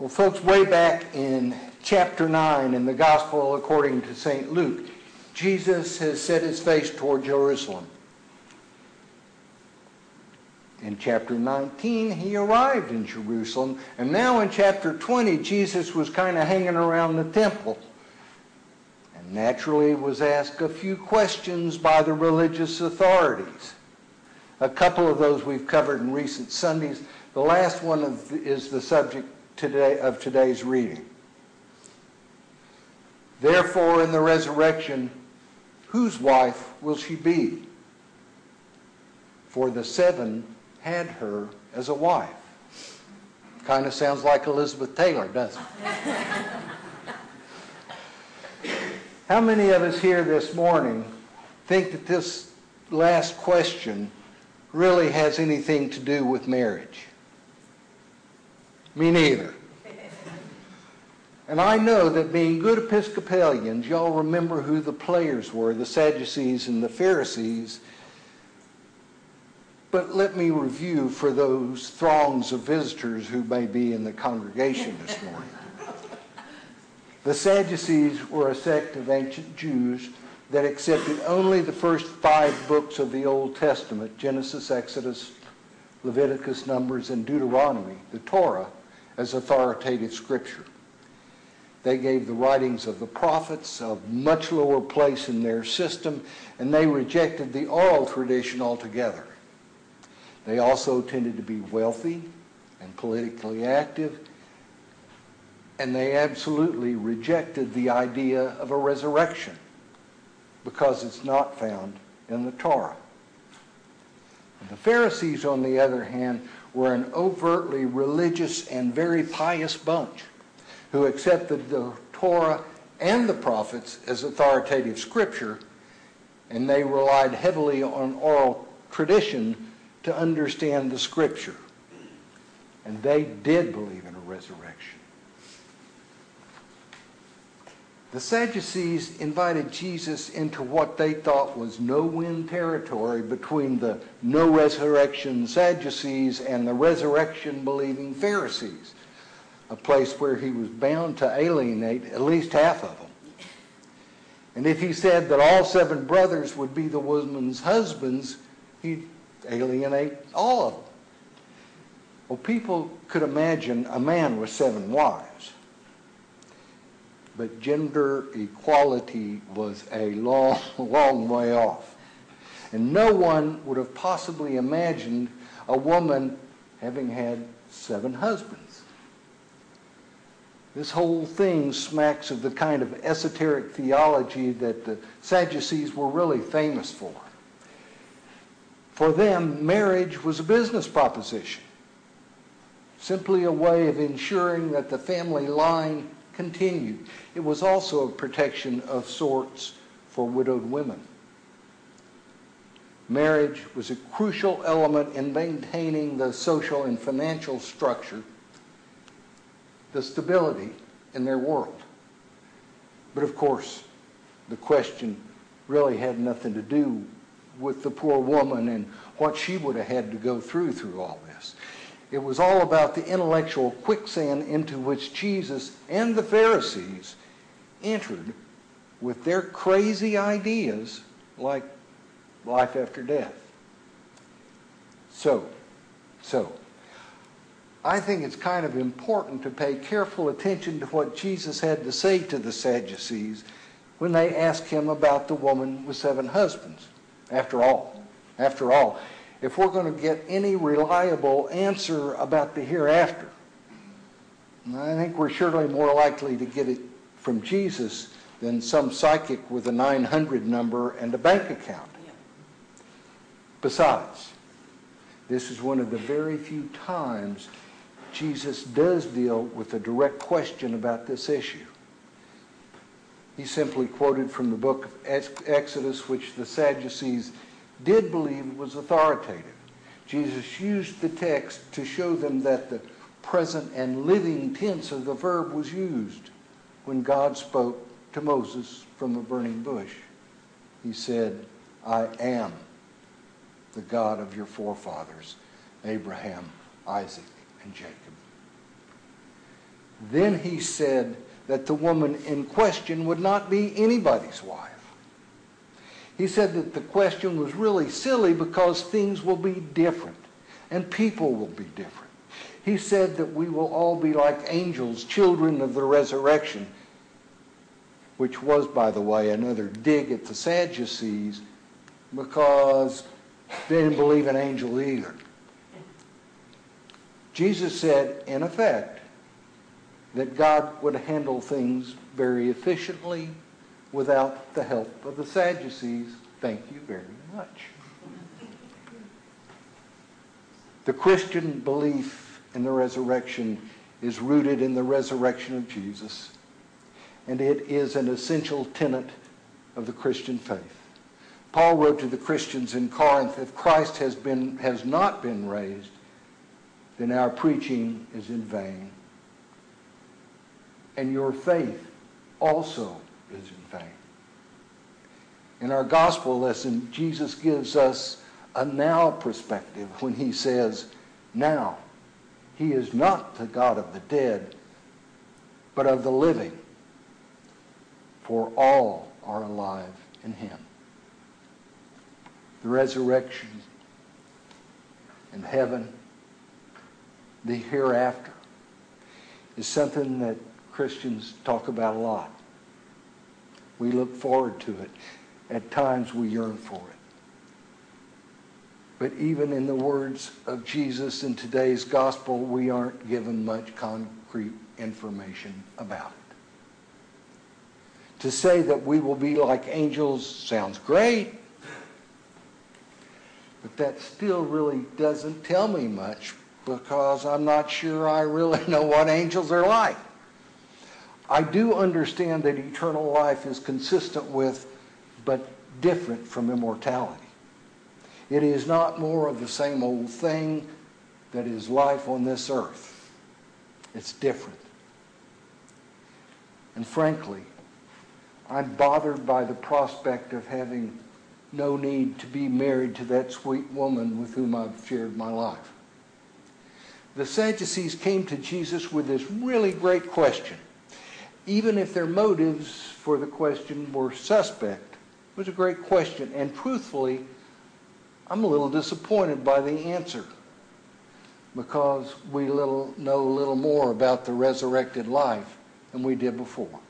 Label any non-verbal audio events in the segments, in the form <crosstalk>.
Well, folks, way back in chapter 9 in the Gospel according to St. Luke, Jesus has set his face toward Jerusalem. In chapter 19, he arrived in Jerusalem. And now in chapter 20, Jesus was kind of hanging around the temple. And naturally was asked a few questions by the religious authorities. A couple of those we've covered in recent Sundays. The last one is the subject today, of today's reading. Therefore, in the resurrection, whose wife will she be? For the seven had her as a wife. Kind of sounds like Elizabeth Taylor, doesn't it? <laughs> How many of us here this morning think that this last question really has anything to do with marriage? Me neither. And I know that being good Episcopalians, y'all remember who the players were, the Sadducees and the Pharisees, but let me review for those throngs of visitors who may be in the congregation this morning. The Sadducees were a sect of ancient Jews that accepted only the first five books of the Old Testament Genesis, Exodus, Leviticus, Numbers, and Deuteronomy, the Torah, as authoritative scripture. They gave the writings of the prophets a much lower place in their system, and they rejected the oral tradition altogether. They also tended to be wealthy and politically active, and they absolutely rejected the idea of a resurrection because it's not found in the Torah. The Pharisees, on the other hand, were an overtly religious and very pious bunch who accepted the Torah and the prophets as authoritative scripture, and they relied heavily on oral tradition to understand the scripture. And they did believe in a resurrection. The Sadducees invited Jesus into what they thought was no-win territory between the no-resurrection Sadducees and the resurrection-believing Pharisees, a place where he was bound to alienate at least half of them. And if he said that all seven brothers would be the woman's husbands, he'd alienate all of them. Well, people could imagine a man with seven wives. But gender equality was a long, <laughs> long way off. And no one would have possibly imagined a woman having had seven husbands. This whole thing smacks of the kind of esoteric theology that the Sadducees were really famous for. For them, marriage was a business proposition, simply a way of ensuring that the family line continued. It was also a protection of sorts for widowed women. Marriage was a crucial element in maintaining the social and financial structure, the stability in their world. But of course, the question really had nothing to do with the poor woman and what she would have had to go through through all this. It was all about the intellectual quicksand into which Jesus and the Pharisees entered with their crazy ideas like life after death. So, so, I think it's kind of important to pay careful attention to what Jesus had to say to the Sadducees when they asked him about the woman with seven husbands. After all, after all, if we're going to get any reliable answer about the hereafter, I think we're surely more likely to get it from Jesus than some psychic with a 900 number and a bank account. Besides, this is one of the very few times Jesus does deal with a direct question about this issue. He simply quoted from the book of Exodus, which the Sadducees did believe was authoritative. Jesus used the text to show them that the present and living tense of the verb was used when God spoke to Moses from the burning bush. He said, I am the God of your forefathers, Abraham, Isaac, and Jacob. Then he said that the woman in question would not be anybody's wife. He said that the question was really silly because things will be different and people will be different. He said that we will all be like angels, children of the resurrection, which was, by the way, another dig at the Sadducees because they didn't believe in angels either. Jesus said, in effect, that God would handle things very efficiently without the help of the Sadducees. Thank you very much. The Christian belief in the resurrection is rooted in the resurrection of Jesus, and it is an essential tenet of the Christian faith. Paul wrote to the Christians in Corinth, if Christ has, been, has not been raised, then our preaching is in vain. And your faith also is in vain. In our gospel lesson, Jesus gives us a now perspective when he says, now, he is not the God of the dead, but of the living, for all are alive in him. The resurrection and heaven, the hereafter, is something that Christians talk about a lot. We look forward to it. At times we yearn for it. But even in the words of Jesus in today's gospel, we aren't given much concrete information about it. To say that we will be like angels sounds great, but that still really doesn't tell me much because I'm not sure I really <laughs> know what angels are like. I do understand that eternal life is consistent with, but different from immortality. It is not more of the same old thing that is life on this earth. It's different. And frankly, I'm bothered by the prospect of having no need to be married to that sweet woman with whom I've shared my life. The Sadducees came to Jesus with this really great question. Even if their motives for the question were suspect, it was a great question. And truthfully, I'm a little disappointed by the answer because we little, know a little more about the resurrected life than we did before.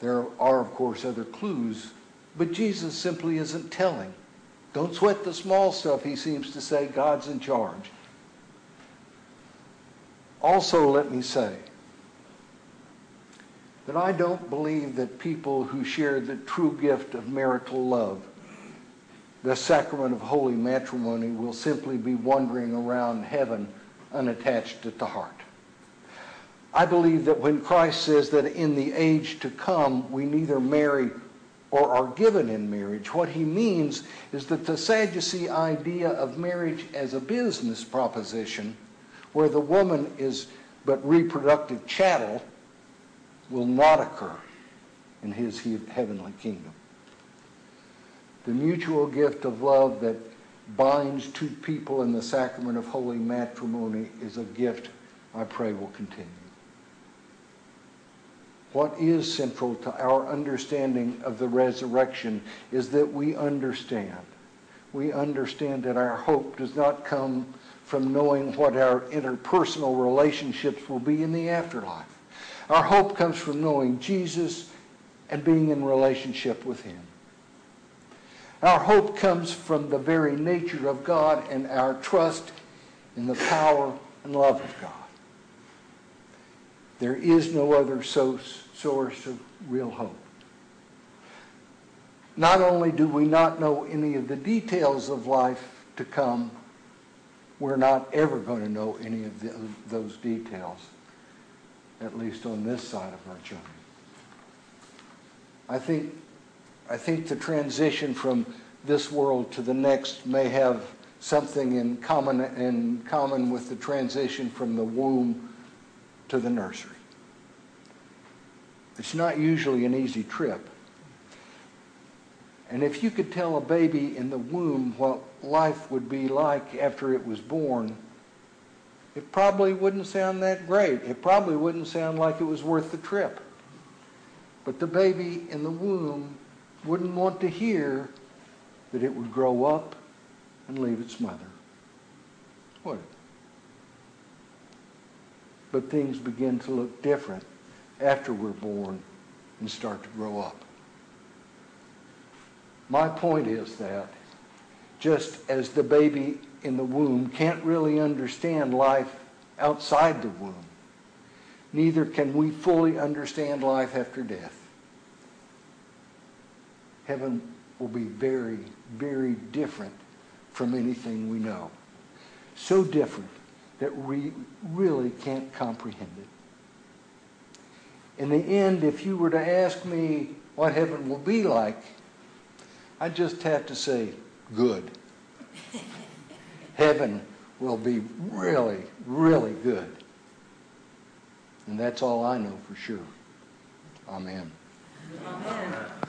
There are, of course, other clues, but Jesus simply isn't telling. Don't sweat the small stuff, he seems to say. God's in charge. Also, let me say, that I don't believe that people who share the true gift of marital love, the sacrament of holy matrimony, will simply be wandering around heaven unattached at the heart. I believe that when Christ says that in the age to come we neither marry or are given in marriage, what he means is that the Sadducee idea of marriage as a business proposition, where the woman is but reproductive chattel, will not occur in his heavenly kingdom. The mutual gift of love that binds two people in the sacrament of holy matrimony is a gift I pray will continue. What is central to our understanding of the resurrection is that we understand. We understand that our hope does not come from knowing what our interpersonal relationships will be in the afterlife. Our hope comes from knowing Jesus and being in relationship with him. Our hope comes from the very nature of God and our trust in the power and love of God. There is no other source of real hope. Not only do we not know any of the details of life to come, we're not ever going to know any of the, those details at least on this side of our journey. I think, I think the transition from this world to the next may have something in common, in common with the transition from the womb to the nursery. It's not usually an easy trip. And if you could tell a baby in the womb what life would be like after it was born, it probably wouldn't sound that great. It probably wouldn't sound like it was worth the trip. But the baby in the womb wouldn't want to hear that it would grow up and leave its mother. Would it? But things begin to look different after we're born and start to grow up. My point is that just as the baby in the womb can't really understand life outside the womb, neither can we fully understand life after death. Heaven will be very, very different from anything we know. So different that we really can't comprehend it. In the end, if you were to ask me what heaven will be like, I'd just have to say, good. heaven will be really, really good. And that's all I know for sure. Amen. Amen.